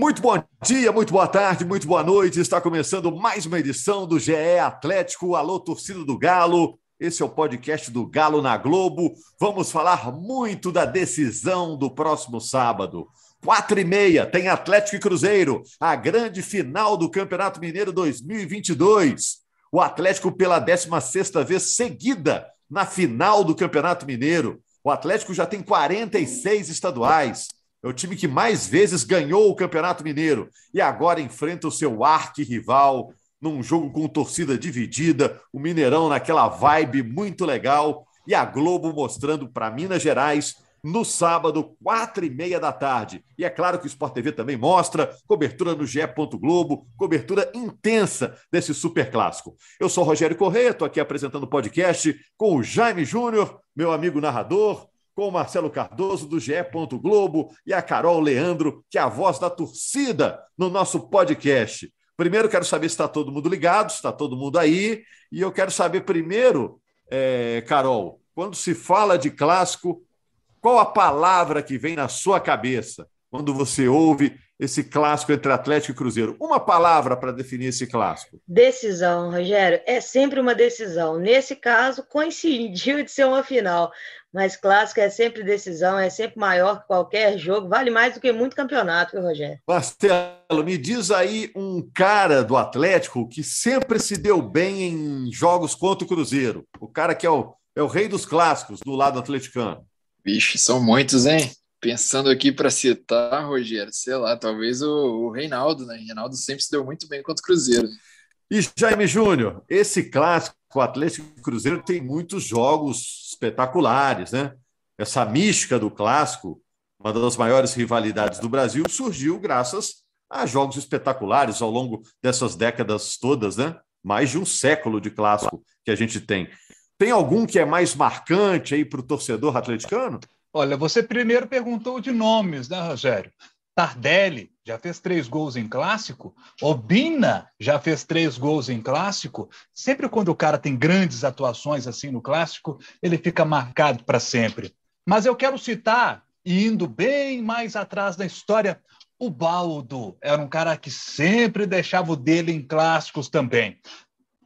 Muito bom dia, muito boa tarde, muito boa noite. Está começando mais uma edição do GE Atlético. Alô, torcida do Galo. Esse é o podcast do Galo na Globo. Vamos falar muito da decisão do próximo sábado. Quatro e meia, tem Atlético e Cruzeiro, a grande final do Campeonato Mineiro 2022. O Atlético pela 16 vez seguida na final do Campeonato Mineiro. O Atlético já tem 46 estaduais. É o time que mais vezes ganhou o Campeonato Mineiro e agora enfrenta o seu arqui-rival num jogo com torcida dividida, o Mineirão naquela vibe muito legal e a Globo mostrando para Minas Gerais no sábado, quatro e meia da tarde. E é claro que o Sport TV também mostra cobertura no GE. Globo, cobertura intensa desse super clássico. Eu sou Rogério Correia, estou aqui apresentando o podcast com o Jaime Júnior, meu amigo narrador, com o Marcelo Cardoso, do GE. Globo, e a Carol Leandro, que é a voz da torcida no nosso podcast. Primeiro, quero saber se está todo mundo ligado, se está todo mundo aí. E eu quero saber primeiro, é, Carol, quando se fala de clássico, qual a palavra que vem na sua cabeça quando você ouve esse clássico entre Atlético e Cruzeiro? Uma palavra para definir esse clássico. Decisão, Rogério. É sempre uma decisão. Nesse caso, coincidiu de ser uma final. Mas clássico é sempre decisão, é sempre maior que qualquer jogo, vale mais do que muito campeonato, viu, Rogério? Marcelo, me diz aí um cara do Atlético que sempre se deu bem em jogos contra o Cruzeiro. O cara que é o, é o rei dos clássicos do lado atleticano. Vixe, são muitos, hein? Pensando aqui para citar, Rogério, sei lá, talvez o, o Reinaldo, né? Reinaldo sempre se deu muito bem contra o Cruzeiro. E Jaime Júnior, esse clássico, o Atlético e Cruzeiro tem muitos jogos espetaculares, né? Essa mística do clássico, uma das maiores rivalidades do Brasil, surgiu graças a jogos espetaculares ao longo dessas décadas todas, né? Mais de um século de clássico que a gente tem. Tem algum que é mais marcante aí para o torcedor atleticano? Olha, você primeiro perguntou de nomes, né, Rogério? Tardelli já fez três gols em clássico, Obina já fez três gols em clássico. Sempre quando o cara tem grandes atuações assim no clássico, ele fica marcado para sempre. Mas eu quero citar, indo bem mais atrás da história, o Baldo. Era um cara que sempre deixava o dele em clássicos também.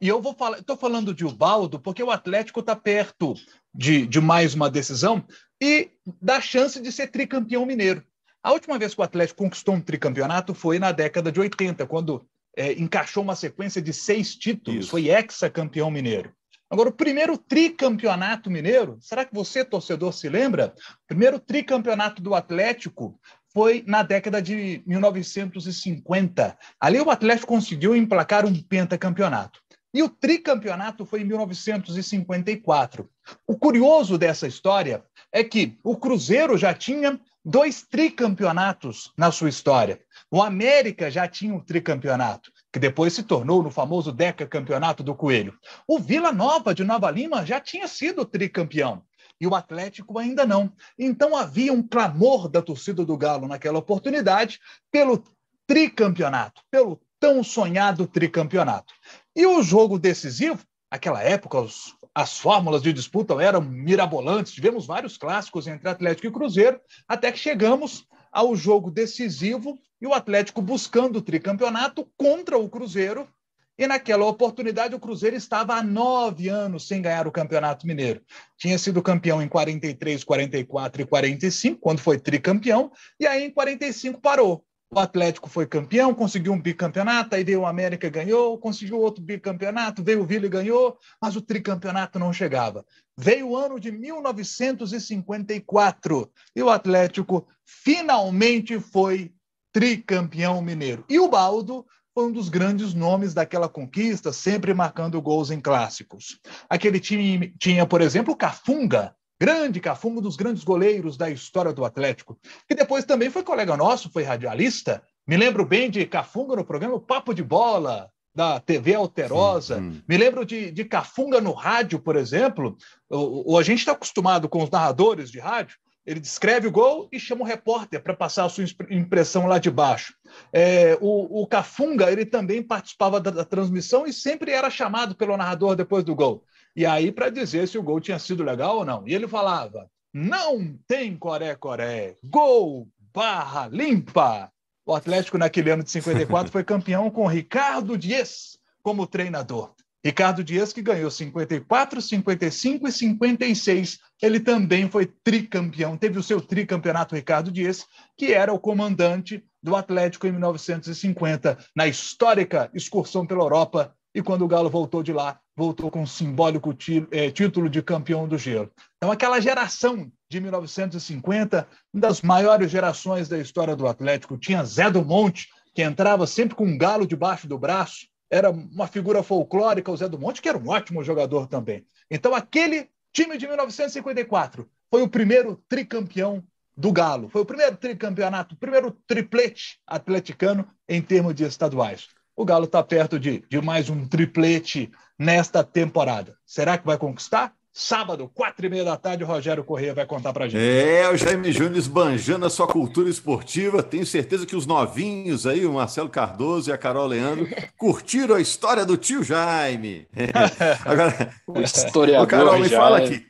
E eu vou falar, estou falando de Ubaldo porque o Atlético está perto de, de mais uma decisão e dá chance de ser tricampeão mineiro. A última vez que o Atlético conquistou um tricampeonato foi na década de 80, quando é, encaixou uma sequência de seis títulos, Isso. foi ex-campeão mineiro. Agora, o primeiro tricampeonato mineiro, será que você, torcedor, se lembra? O primeiro tricampeonato do Atlético foi na década de 1950. Ali o Atlético conseguiu emplacar um pentacampeonato. E o tricampeonato foi em 1954. O curioso dessa história é que o Cruzeiro já tinha dois tricampeonatos na sua história. O América já tinha um tricampeonato, que depois se tornou no famoso Deca Campeonato do Coelho. O Vila Nova de Nova Lima já tinha sido tricampeão. E o Atlético ainda não. Então havia um clamor da torcida do Galo naquela oportunidade pelo tricampeonato, pelo tão sonhado tricampeonato. E o jogo decisivo, naquela época, os, as fórmulas de disputa eram mirabolantes, tivemos vários clássicos entre Atlético e Cruzeiro, até que chegamos ao jogo decisivo e o Atlético buscando o tricampeonato contra o Cruzeiro. E naquela oportunidade, o Cruzeiro estava há nove anos sem ganhar o Campeonato Mineiro. Tinha sido campeão em 43, 44 e 45, quando foi tricampeão, e aí em 45 parou. O Atlético foi campeão, conseguiu um bicampeonato, aí veio o América ganhou, conseguiu outro bicampeonato, veio o Vila e ganhou, mas o tricampeonato não chegava. Veio o ano de 1954 e o Atlético finalmente foi tricampeão mineiro. E o Baldo foi um dos grandes nomes daquela conquista, sempre marcando gols em clássicos. Aquele time tinha, por exemplo, o Cafunga, Grande Cafungo, um dos grandes goleiros da história do Atlético, que depois também foi colega nosso, foi radialista. Me lembro bem de Cafunga no programa Papo de Bola, da TV Alterosa. Sim, sim. Me lembro de, de Cafunga no rádio, por exemplo. O, o a gente está acostumado com os narradores de rádio. Ele descreve o gol e chama o repórter para passar a sua impressão lá de baixo. É, o, o Cafunga ele também participava da, da transmissão e sempre era chamado pelo narrador depois do gol. E aí, para dizer se o gol tinha sido legal ou não. E ele falava: não tem coré-coré, gol barra limpa. O Atlético, naquele ano de 54, foi campeão com Ricardo Dias como treinador. Ricardo Dias, que ganhou 54, 55 e 56. Ele também foi tricampeão. Teve o seu tricampeonato Ricardo Dias, que era o comandante do Atlético em 1950, na histórica excursão pela Europa. E quando o Galo voltou de lá, voltou com um simbólico é, título de campeão do gelo. Então, aquela geração de 1950, uma das maiores gerações da história do Atlético, tinha Zé do Monte, que entrava sempre com um galo debaixo do braço, era uma figura folclórica, o Zé do Monte, que era um ótimo jogador também. Então, aquele time de 1954 foi o primeiro tricampeão do Galo. Foi o primeiro tricampeonato, o primeiro triplete atleticano em termos de estaduais. O Galo está perto de, de mais um triplete nesta temporada. Será que vai conquistar? Sábado, quatro e meia da tarde, o Rogério Corrêa vai contar para gente. É, o Jaime Júnior esbanjando a sua cultura esportiva. Tenho certeza que os novinhos aí, o Marcelo Cardoso e a Carol Leandro, curtiram a história do tio Jaime. Agora, o historiador. O Carol, me fala aqui.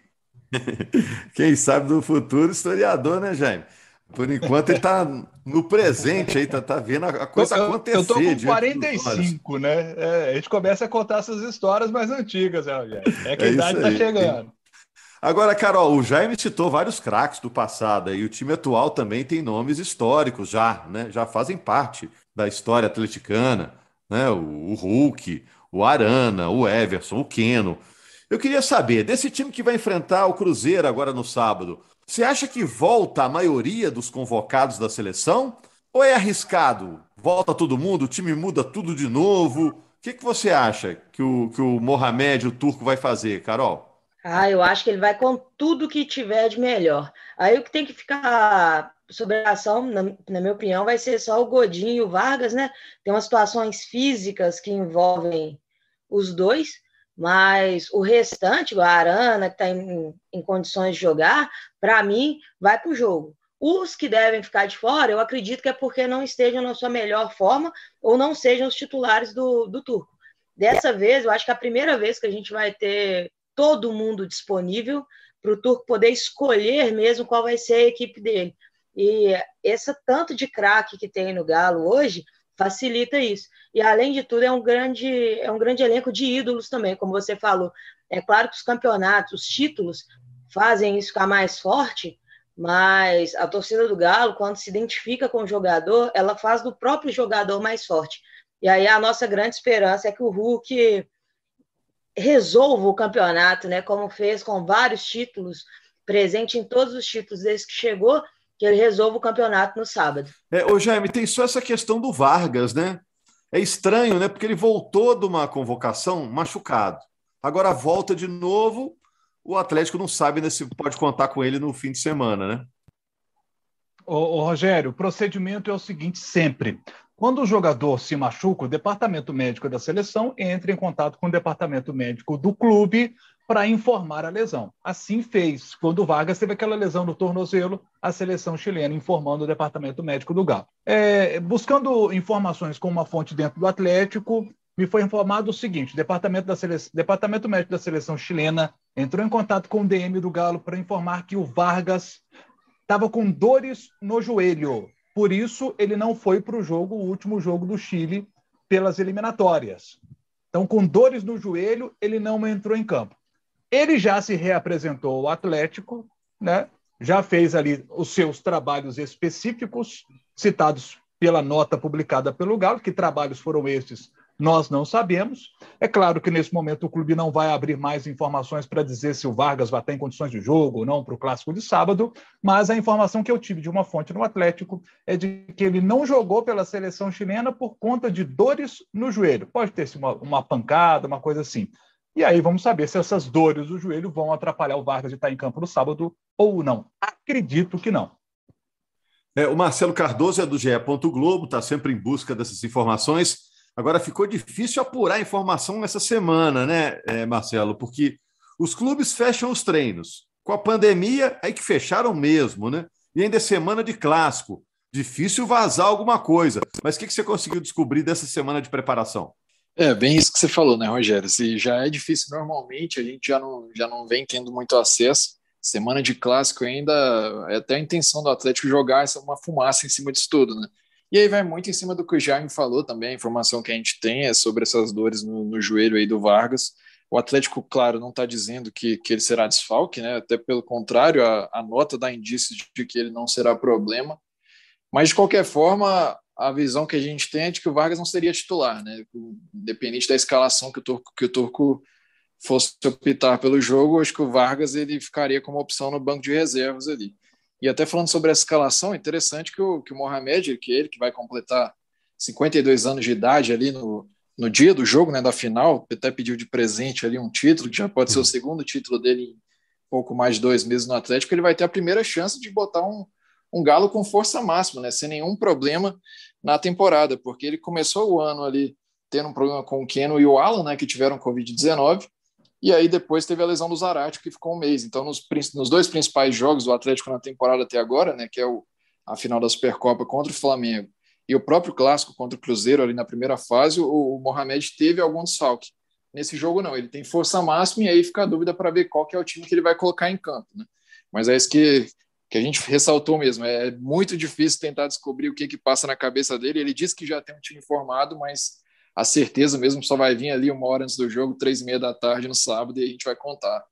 Quem sabe do futuro, historiador, né, Jaime? Por enquanto ele está no presente aí, tá, tá vendo a coisa eu, acontecer. Eu estou com 45, né? É, a gente começa a contar essas histórias mais antigas, né, Rogério? É que a é idade está chegando. Agora, Carol, o Jaime citou vários craques do passado e o time atual também tem nomes históricos já, né? Já fazem parte da história atleticana, né? O, o Hulk, o Arana, o Everson, o Keno. Eu queria saber, desse time que vai enfrentar o Cruzeiro agora no sábado, você acha que volta a maioria dos convocados da seleção? Ou é arriscado? Volta todo mundo, o time muda tudo de novo? O que, que você acha que o, que o Mohamed, o turco, vai fazer, Carol? Ah, eu acho que ele vai com tudo que tiver de melhor. Aí o que tem que ficar sobre a ação, na, na minha opinião, vai ser só o Godinho e o Vargas, né? Tem umas situações físicas que envolvem os dois, mas o restante, a Arana, que está em, em, condições de jogar, para mim, vai para o jogo. Os que devem ficar de fora, eu acredito que é porque não estejam na sua melhor forma ou não sejam os titulares do, do Turco. Dessa vez, eu acho que é a primeira vez que a gente vai ter todo mundo disponível para o Turco poder escolher mesmo qual vai ser a equipe dele. E esse tanto de craque que tem no Galo hoje facilita isso. E além de tudo, é um grande, é um grande elenco de ídolos também, como você falou. É claro que os campeonatos, os títulos fazem isso ficar mais forte, mas a torcida do Galo, quando se identifica com o jogador, ela faz do próprio jogador mais forte. E aí a nossa grande esperança é que o Hulk resolva o campeonato, né? Como fez com vários títulos, presente em todos os títulos desde que chegou, que ele resolva o campeonato no sábado. É, ô Jaime, tem só essa questão do Vargas, né? É estranho, né? Porque ele voltou de uma convocação machucado. Agora volta de novo, o Atlético não sabe né, se pode contar com ele no fim de semana, né? Ô, ô, Rogério, o procedimento é o seguinte sempre. Quando o jogador se machuca, o departamento médico da seleção entra em contato com o departamento médico do clube para informar a lesão. Assim fez quando o Vargas teve aquela lesão no tornozelo, a seleção chilena informando o departamento médico do Galo. É, buscando informações com uma fonte dentro do Atlético, me foi informado o seguinte: departamento, da sele... departamento médico da seleção chilena entrou em contato com o DM do Galo para informar que o Vargas estava com dores no joelho. Por isso, ele não foi para o jogo, o último jogo do Chile, pelas eliminatórias. Então, com dores no joelho, ele não entrou em campo. Ele já se reapresentou ao Atlético, né? já fez ali os seus trabalhos específicos, citados pela nota publicada pelo Galo. Que trabalhos foram esses? Nós não sabemos. É claro que nesse momento o clube não vai abrir mais informações para dizer se o Vargas vai estar em condições de jogo ou não para o clássico de sábado, mas a informação que eu tive de uma fonte no Atlético é de que ele não jogou pela seleção chilena por conta de dores no joelho. Pode ter sido uma, uma pancada, uma coisa assim. E aí vamos saber se essas dores do joelho vão atrapalhar o Vargas de estar em campo no sábado ou não. Acredito que não. É, o Marcelo Cardoso é do GE. Globo, está sempre em busca dessas informações. Agora ficou difícil apurar informação nessa semana, né, é, Marcelo? Porque os clubes fecham os treinos. Com a pandemia, aí que fecharam mesmo, né? E ainda é semana de clássico. Difícil vazar alguma coisa. Mas o que, que você conseguiu descobrir dessa semana de preparação? É, bem isso que você falou, né, Rogério? Se já é difícil normalmente, a gente já não, já não vem tendo muito acesso. Semana de clássico ainda, é até a intenção do Atlético jogar essa uma fumaça em cima disso tudo, né? E aí vai muito em cima do que o Jaime falou também, a informação que a gente tem é sobre essas dores no, no joelho aí do Vargas. O Atlético, claro, não está dizendo que, que ele será desfalque, né? Até pelo contrário, a, a nota dá indícios de que ele não será problema. Mas, de qualquer forma, a visão que a gente tem é de que o Vargas não seria titular, né? Independente da escalação que o Turco, que o Turco fosse optar pelo jogo, acho que o Vargas ele ficaria como opção no banco de reservas ali. E até falando sobre a escalação, é interessante que o, que o Mohamed, que é ele que vai completar 52 anos de idade ali no, no dia do jogo, né, da final, até pediu de presente ali um título, que já pode ser o segundo título dele em pouco mais de dois meses no Atlético, ele vai ter a primeira chance de botar um, um Galo com força máxima, né, sem nenhum problema na temporada, porque ele começou o ano ali tendo um problema com o Keno e o Alan, né, que tiveram Covid-19, e aí depois teve a lesão do Zarate, que ficou um mês. Então, nos, nos dois principais jogos do Atlético na temporada até agora, né, que é o, a final da Supercopa contra o Flamengo e o próprio clássico contra o Cruzeiro ali na primeira fase, o, o Mohamed teve algum desfalque. Nesse jogo não, ele tem força máxima e aí fica a dúvida para ver qual que é o time que ele vai colocar em campo, né? Mas é isso que, que a gente ressaltou mesmo, é muito difícil tentar descobrir o que que passa na cabeça dele. Ele disse que já tem um time formado, mas a certeza mesmo só vai vir ali uma hora antes do jogo, três e meia da tarde no sábado, e a gente vai contar.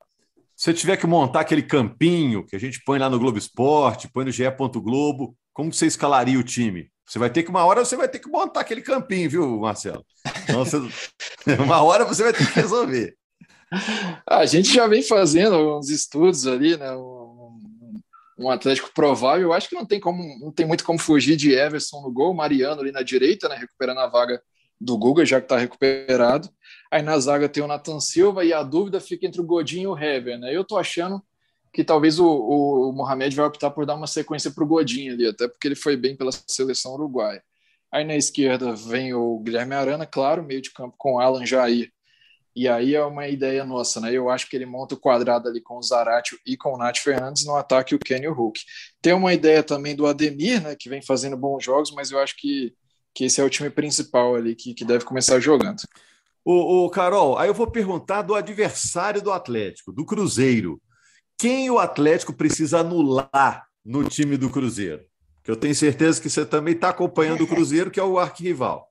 Se você tiver que montar aquele campinho que a gente põe lá no Globo Esporte, põe no GE. Globo, como você escalaria o time? Você vai ter que, uma hora, você vai ter que montar aquele campinho, viu, Marcelo? Então, você, uma hora você vai ter que resolver. A gente já vem fazendo uns estudos ali, né? Um, um Atlético provável. Eu acho que não tem como, não tem muito como fugir de Everson no gol, Mariano ali na direita, né? Recuperando a vaga do Guga, já que está recuperado. Aí na zaga tem o Nathan Silva e a dúvida fica entre o Godinho e o Hever, né? Eu tô achando que talvez o, o, Mohamed vai optar por dar uma sequência para o Godinho ali, até porque ele foi bem pela seleção uruguaia. Aí na esquerda vem o Guilherme Arana, claro, meio de campo com Alan Jair. E aí é uma ideia nossa, né? Eu acho que ele monta o quadrado ali com o Zaratio e com o Nath Fernandes no ataque o Kenny Hulk. Tem uma ideia também do Ademir, né? Que vem fazendo bons jogos, mas eu acho que, que esse é o time principal ali que, que deve começar jogando. O, o Carol, aí eu vou perguntar do adversário do Atlético, do Cruzeiro quem o Atlético precisa anular no time do Cruzeiro? Que eu tenho certeza que você também está acompanhando o Cruzeiro, que é o arquirrival.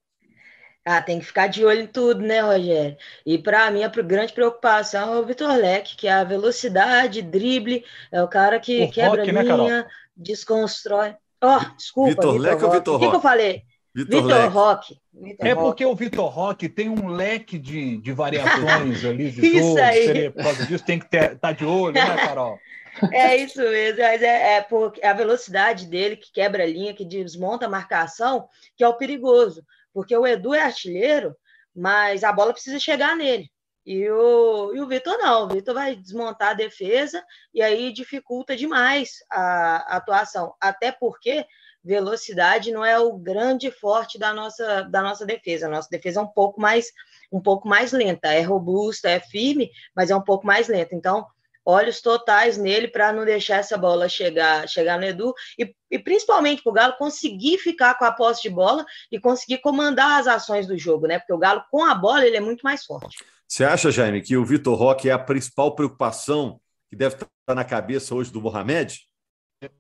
Ah, tem que ficar de olho em tudo, né, Rogério? E para mim, a grande preocupação é o Vitor Leque, que é a velocidade, drible, é o cara que o quebra rock, né, linha, né, desconstrói. Ó, oh, desculpa. Vitor Leque ou Vitor Roque? O que, que eu falei? Vitor, Roque. Vitor é porque o Vitor Roque tem um leque de, de variações ali de isso jogo. Aí. Seria, por causa disso tem que estar tá de olho, né, Carol? É isso mesmo, mas é, é porque a velocidade dele que quebra a linha, que desmonta a marcação, que é o perigoso. Porque o Edu é artilheiro, mas a bola precisa chegar nele. E o, e o Vitor não, o Vitor vai desmontar a defesa e aí dificulta demais a, a atuação. Até porque velocidade não é o grande forte da nossa, da nossa defesa. A nossa defesa é um pouco mais um pouco mais lenta, é robusta, é firme, mas é um pouco mais lenta. Então, olhos totais nele para não deixar essa bola chegar, chegar no Edu e, e principalmente para o Galo conseguir ficar com a posse de bola e conseguir comandar as ações do jogo, né? Porque o Galo com a bola ele é muito mais forte. Você acha, Jaime, que o Vitor Roque é a principal preocupação que deve estar na cabeça hoje do Mohamed?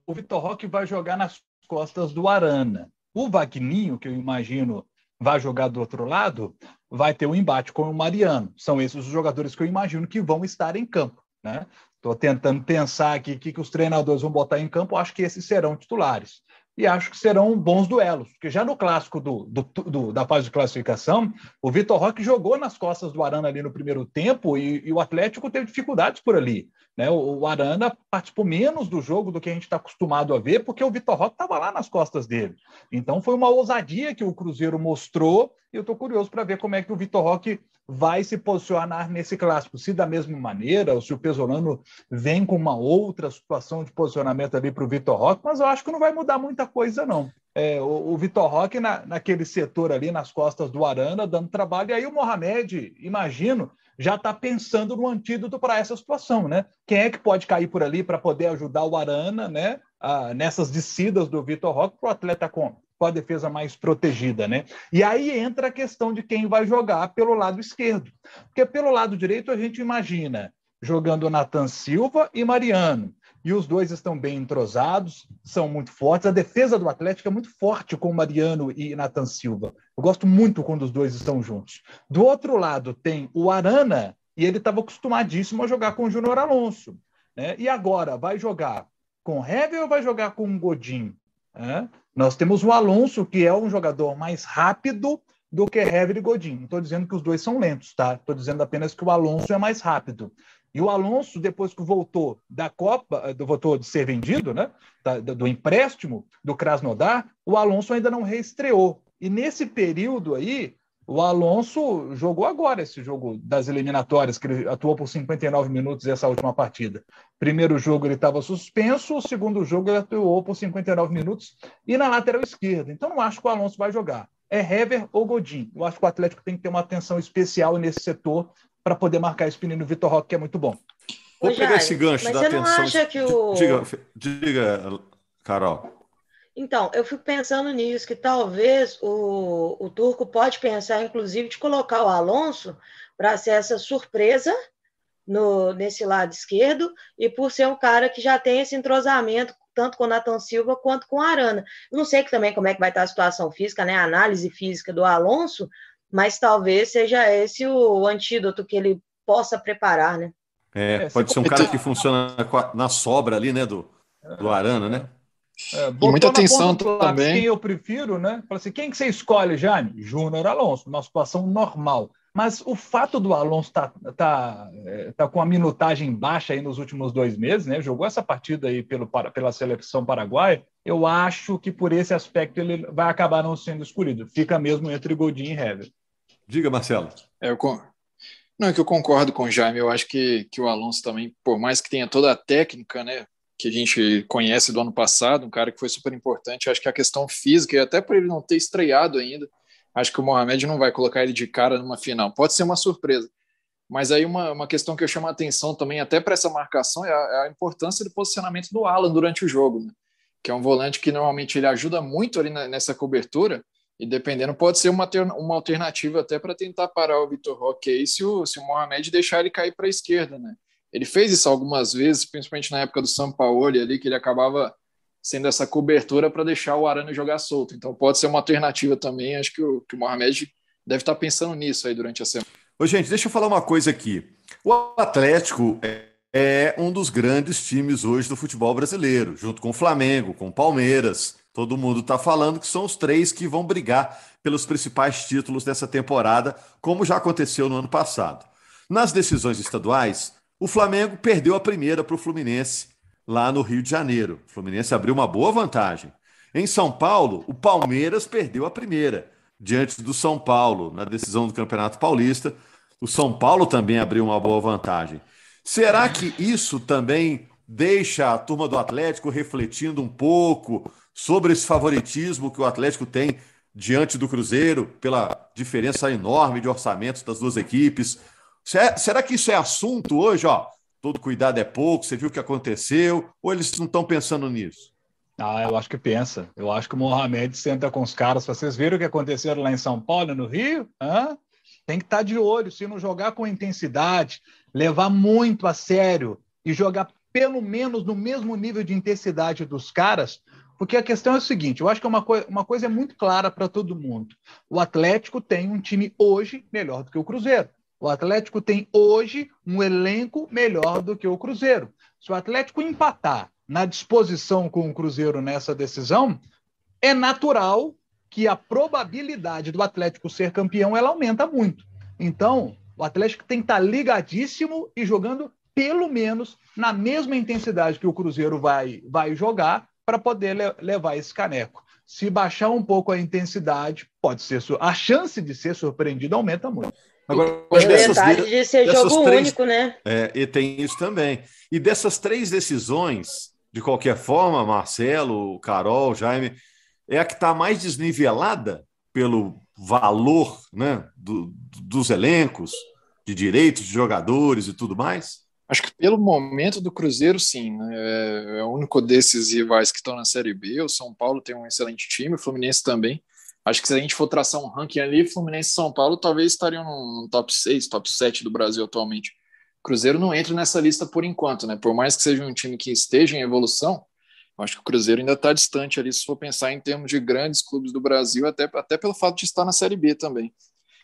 O Vitor Roque vai jogar nas costas do Arana. O Vagninho, que eu imagino vai jogar do outro lado, vai ter um embate com o Mariano. São esses os jogadores que eu imagino que vão estar em campo. Né? Estou tentando pensar aqui o que, que os treinadores vão botar em campo, acho que esses serão titulares e acho que serão bons duelos, porque já no clássico do, do, do, da fase de classificação, o Vitor Roque jogou nas costas do Arana ali no primeiro tempo e, e o Atlético teve dificuldades por ali. Né? O, o, Arana participou menos do jogo do que a gente está acostumado a ver, porque o Vitor Roque estava lá nas costas dele. Então foi uma ousadia que o Cruzeiro mostrou e eu estou curioso para ver como é que o Vitor Roque vai se posicionar nesse clássico. Se da mesma maneira, ou se o Pesolano vem com uma outra situação de posicionamento ali para o Vitor Roque, mas eu acho que não vai mudar muita coisa, não. É, o, o Vitor Roque na, naquele setor ali, nas costas do Arana, dando trabalho, e aí o Mohamed, imagino, já está pensando no antídoto para essa situação, né? Quem é que pode cair por ali para poder ajudar o Arana, né? Ah, nessas descidas do Vitor Roque para o atleta com com a defesa mais protegida, né? E aí entra a questão de quem vai jogar pelo lado esquerdo. Porque pelo lado direito a gente imagina jogando Nathan Silva e Mariano. e os dois estão bem entrosados, são muito fortes. A defesa do Atlético é muito forte com Mariano e Nathan Silva. Eu gosto muito quando os dois estão juntos. Do outro lado tem o Arana, e ele estava acostumadíssimo a jogar com o Júnior Alonso. Né? E agora, vai jogar com Hever ou vai jogar com o Godin? É? Nós temos o Alonso, que é um jogador mais rápido do que Hever e Godin. Não estou dizendo que os dois são lentos, tá? Estou dizendo apenas que o Alonso é mais rápido. E o Alonso, depois que voltou da Copa, eh, voltou de ser vendido, né? Do empréstimo do Krasnodar, o Alonso ainda não reestreou. E nesse período aí, o Alonso jogou agora esse jogo das eliminatórias, que ele atuou por 59 minutos essa última partida. Primeiro jogo ele estava suspenso, o segundo jogo ele atuou por 59 minutos e na lateral esquerda. Então não acho que o Alonso vai jogar. É Hever ou Godin. Eu acho que o Atlético tem que ter uma atenção especial nesse setor para poder marcar esse menino Vitor Roque, que é muito bom. Vou pegar esse gancho mas da você atenção. não acha que o... Diga, diga, Carol. Então, eu fico pensando nisso, que talvez o, o Turco pode pensar, inclusive, de colocar o Alonso para ser essa surpresa no, nesse lado esquerdo, e por ser um cara que já tem esse entrosamento, tanto com o Nathan Silva quanto com o Arana. Eu não sei também como é que vai estar a situação física, né? A análise física do Alonso, mas talvez seja esse o antídoto que ele possa preparar, né? É, é pode ser um cara que funciona na sobra ali, né, do, do Arana, né? É, muita atenção também. Quem eu prefiro, né? Fala assim, quem que você escolhe, Jaime? Júnior Alonso, uma situação normal. Mas o fato do Alonso estar tá, tá, é, tá com a minutagem baixa aí nos últimos dois meses, né? Jogou essa partida aí pelo, pela seleção paraguaia. Eu acho que por esse aspecto ele vai acabar não sendo escolhido. Fica mesmo entre Godin e Hever. Diga, Marcelo. É, eu, não, é que eu concordo com o Jaime. Eu acho que, que o Alonso também, por mais que tenha toda a técnica, né? Que a gente conhece do ano passado, um cara que foi super importante. Acho que a questão física, e até por ele não ter estreado ainda, acho que o Mohamed não vai colocar ele de cara numa final. Pode ser uma surpresa. Mas aí uma, uma questão que eu chamo a atenção também, até para essa marcação, é a, é a, importância do posicionamento do Alan durante o jogo, né? que é um volante que normalmente ele ajuda muito ali na, nessa cobertura, e dependendo, pode ser uma, uma alternativa até para tentar parar o Vitor Roque aí se o, se o Mohamed deixar ele cair para a esquerda, né? Ele fez isso algumas vezes, principalmente na época do São Paulo ali, que ele acabava sendo essa cobertura para deixar o Arana jogar solto. Então pode ser uma alternativa também. Acho que o, que o Mohamed deve estar tá pensando nisso aí durante a semana. Ô, gente, deixa eu falar uma coisa aqui. O Atlético é, é um dos grandes times hoje do futebol brasileiro, junto com o Flamengo, com o Palmeiras. Todo mundo está falando que são os três que vão brigar pelos principais títulos dessa temporada, como já aconteceu no ano passado. Nas decisões estaduais, o Flamengo perdeu a primeira para o Fluminense lá no Rio de Janeiro. O Fluminense abriu uma boa vantagem. Em São Paulo, o Palmeiras perdeu a primeira diante do São Paulo na decisão do Campeonato Paulista. O São Paulo também abriu uma boa vantagem. Será que isso também deixa a turma do Atlético refletindo um pouco sobre esse favoritismo que o Atlético tem diante do Cruzeiro, pela diferença enorme de orçamentos das duas equipes? Será que isso é assunto hoje? Ó, todo cuidado é pouco, você viu o que aconteceu, ou eles não estão pensando nisso? Ah, eu acho que pensa. Eu acho que o Mohamed senta com os caras. Vocês viram o que aconteceu lá em São Paulo, no Rio? Hã? Tem que estar tá de olho. Se não jogar com intensidade, levar muito a sério e jogar pelo menos no mesmo nível de intensidade dos caras, porque a questão é o seguinte: eu acho que é uma, coi uma coisa é muito clara para todo mundo. O Atlético tem um time hoje melhor do que o Cruzeiro. O Atlético tem hoje um elenco melhor do que o Cruzeiro. Se o Atlético empatar na disposição com o Cruzeiro nessa decisão, é natural que a probabilidade do Atlético ser campeão ela aumenta muito. Então, o Atlético tem que estar ligadíssimo e jogando pelo menos na mesma intensidade que o Cruzeiro vai, vai jogar para poder le levar esse caneco. Se baixar um pouco a intensidade, pode ser a chance de ser surpreendido aumenta muito. Agora, tem dessas, de, de ser jogo três, único, né? É, e tem isso também. E dessas três decisões, de qualquer forma, Marcelo, Carol, Jaime, é a que está mais desnivelada pelo valor né, do, dos elencos, de direitos de jogadores e tudo mais? Acho que pelo momento do Cruzeiro, sim. Né? É, é o único desses rivais que estão na Série B. O São Paulo tem um excelente time, o Fluminense também. Acho que se a gente for traçar um ranking ali, Fluminense e São Paulo talvez estariam no top 6, top 7 do Brasil atualmente. Cruzeiro não entra nessa lista por enquanto, né? Por mais que seja um time que esteja em evolução, acho que o Cruzeiro ainda está distante ali, se for pensar em termos de grandes clubes do Brasil, até, até pelo fato de estar na Série B também.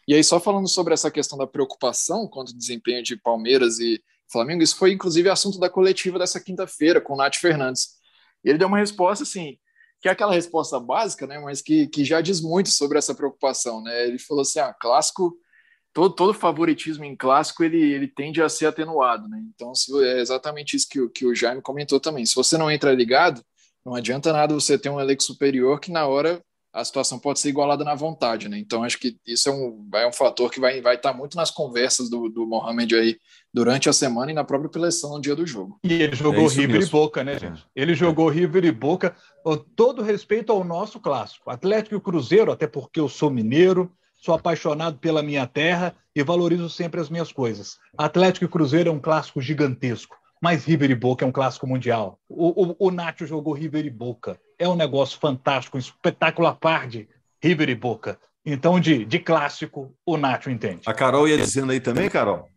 E aí, só falando sobre essa questão da preocupação quanto ao desempenho de Palmeiras e Flamengo, isso foi inclusive assunto da coletiva dessa quinta-feira com o Nath Fernandes. E ele deu uma resposta assim, que é aquela resposta básica, né, mas que, que já diz muito sobre essa preocupação, né? Ele falou assim: ah, clássico, todo, todo favoritismo em clássico ele, ele tende a ser atenuado, né? Então, se, é exatamente isso que, que o Jaime comentou também. Se você não entra ligado, não adianta nada você ter um elenco superior que na hora a situação pode ser igualada na vontade, né? Então acho que isso é um, é um fator que vai, vai estar muito nas conversas do, do Mohamed aí durante a semana e na própria seleção no dia do jogo. E ele jogou é River mesmo. e Boca, né, gente? Ele jogou River e Boca, todo respeito ao nosso clássico. Atlético e Cruzeiro, até porque eu sou mineiro, sou apaixonado pela minha terra e valorizo sempre as minhas coisas. Atlético e Cruzeiro é um clássico gigantesco mas River e Boca é um clássico mundial. O, o, o Nacho jogou River e Boca. É um negócio fantástico, um espetáculo à par de River e Boca. Então, de, de clássico, o Nacho entende. A Carol ia dizendo aí também, Carol?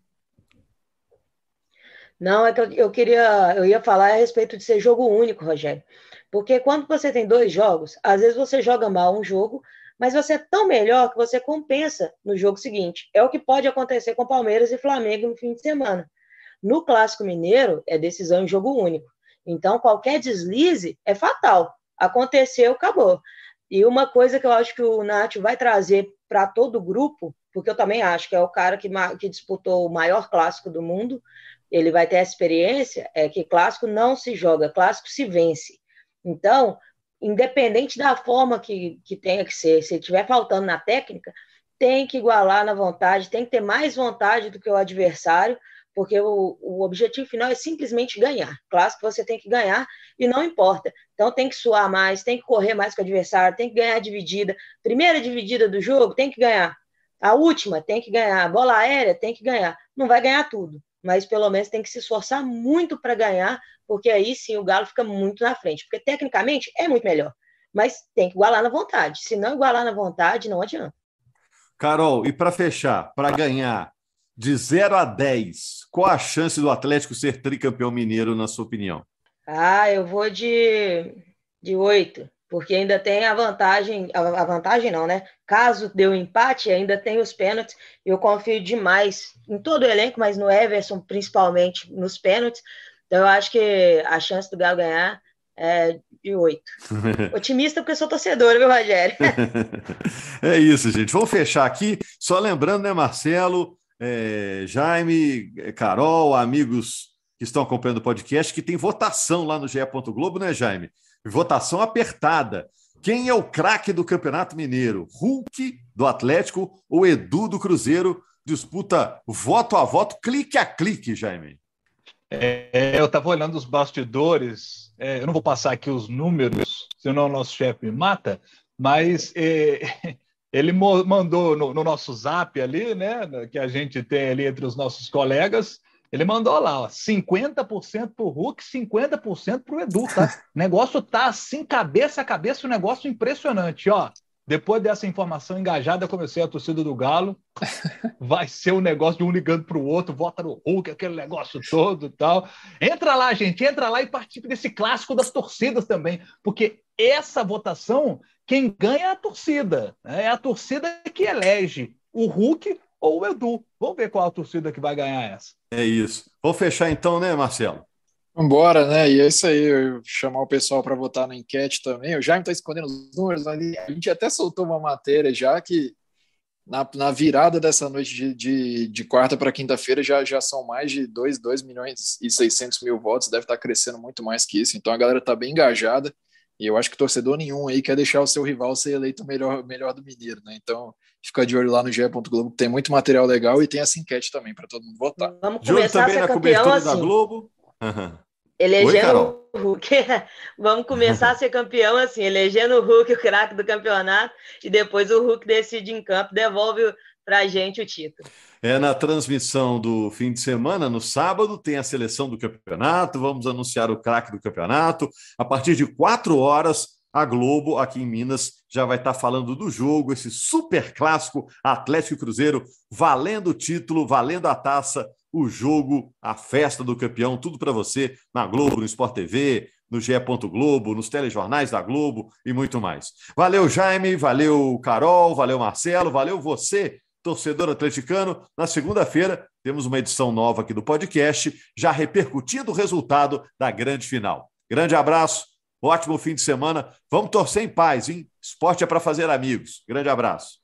Não, é que eu, eu queria, eu ia falar a respeito de ser jogo único, Rogério. Porque quando você tem dois jogos, às vezes você joga mal um jogo, mas você é tão melhor que você compensa no jogo seguinte. É o que pode acontecer com Palmeiras e Flamengo no fim de semana. No Clássico Mineiro, é decisão em jogo único. Então, qualquer deslize é fatal. Aconteceu, acabou. E uma coisa que eu acho que o Nath vai trazer para todo o grupo, porque eu também acho que é o cara que, que disputou o maior clássico do mundo, ele vai ter a experiência, é que clássico não se joga, clássico se vence. Então, independente da forma que, que tenha que ser, se estiver faltando na técnica, tem que igualar na vontade, tem que ter mais vontade do que o adversário, porque o, o objetivo final é simplesmente ganhar. Clássico você tem que ganhar e não importa. Então tem que suar mais, tem que correr mais com o adversário, tem que ganhar a dividida. Primeira dividida do jogo tem que ganhar. A última tem que ganhar. A bola aérea tem que ganhar. Não vai ganhar tudo, mas pelo menos tem que se esforçar muito para ganhar, porque aí sim o Galo fica muito na frente. Porque tecnicamente é muito melhor, mas tem que igualar na vontade. Se não igualar na vontade, não adianta. Carol, e para fechar, para ganhar, de 0 a 10, qual a chance do Atlético ser tricampeão mineiro, na sua opinião? Ah, eu vou de, de 8, porque ainda tem a vantagem, a vantagem não, né? Caso dê um empate, ainda tem os pênaltis. Eu confio demais em todo o elenco, mas no Everson, principalmente nos pênaltis. Então, eu acho que a chance do Galo ganhar é de oito. Otimista porque sou torcedor, viu, Rogério? é isso, gente. Vamos fechar aqui. Só lembrando, né, Marcelo, é, Jaime, Carol, amigos que estão acompanhando o podcast, que tem votação lá no GE. Globo, né, Jaime? Votação apertada. Quem é o craque do Campeonato Mineiro? Hulk do Atlético ou Edu do Cruzeiro? Disputa voto a voto, clique a clique, Jaime. É, eu estava olhando os bastidores, é, eu não vou passar aqui os números, senão o nosso chefe me mata, mas é, ele mandou no, no, nosso zap ali, né, que a gente tem ali entre os nossos colegas, ele mandou lá, ó, 50% para o Hulk, 50% para o Edu, tá? O negócio tá assim, cabeça a cabeça, um negócio impressionante, ó. Depois dessa informação engajada, comecei a torcida do Galo. Vai ser um negócio de um ligando para o outro, vota no Hulk, aquele negócio todo e tal. Entra lá, gente, entra lá e participe desse clássico das torcidas também, porque essa votação quem ganha é a torcida. Né? É a torcida que elege o Hulk ou o Edu. Vamos ver qual a torcida que vai ganhar essa. É isso. Vou fechar então, né, Marcelo? Vambora, né? E é isso aí, eu chamar o pessoal para votar na enquete também. O Jaime está escondendo os números ali. A gente até soltou uma matéria já que na, na virada dessa noite de, de, de quarta para quinta-feira já, já são mais de 2, 2 milhões e 600 mil votos, deve estar tá crescendo muito mais que isso. Então a galera está bem engajada. E eu acho que torcedor nenhum aí quer deixar o seu rival ser eleito o melhor, melhor do Mineiro, né? Então, fica de olho lá no GE.globo, tem muito material legal e tem essa enquete também para todo mundo votar. Vamos começar a ser campeão assim. da Globo. Uhum. Elegendo Oi, o Hulk. Vamos começar a ser campeão assim, elegendo o Hulk o craque do campeonato e depois o Hulk decide em campo, devolve para a gente o título. É na transmissão do fim de semana, no sábado, tem a seleção do campeonato. Vamos anunciar o craque do campeonato. A partir de quatro horas, a Globo, aqui em Minas, já vai estar falando do jogo, esse super clássico Atlético e Cruzeiro, valendo o título, valendo a taça, o jogo, a festa do campeão, tudo para você na Globo, no Sport TV, no GE. Globo, nos telejornais da Globo e muito mais. Valeu, Jaime, valeu, Carol, valeu, Marcelo, valeu você, torcedor atleticano. Na segunda-feira, temos uma edição nova aqui do podcast, já repercutindo o resultado da grande final. Grande abraço, ótimo fim de semana. Vamos torcer em paz, hein? Esporte é para fazer amigos. Grande abraço.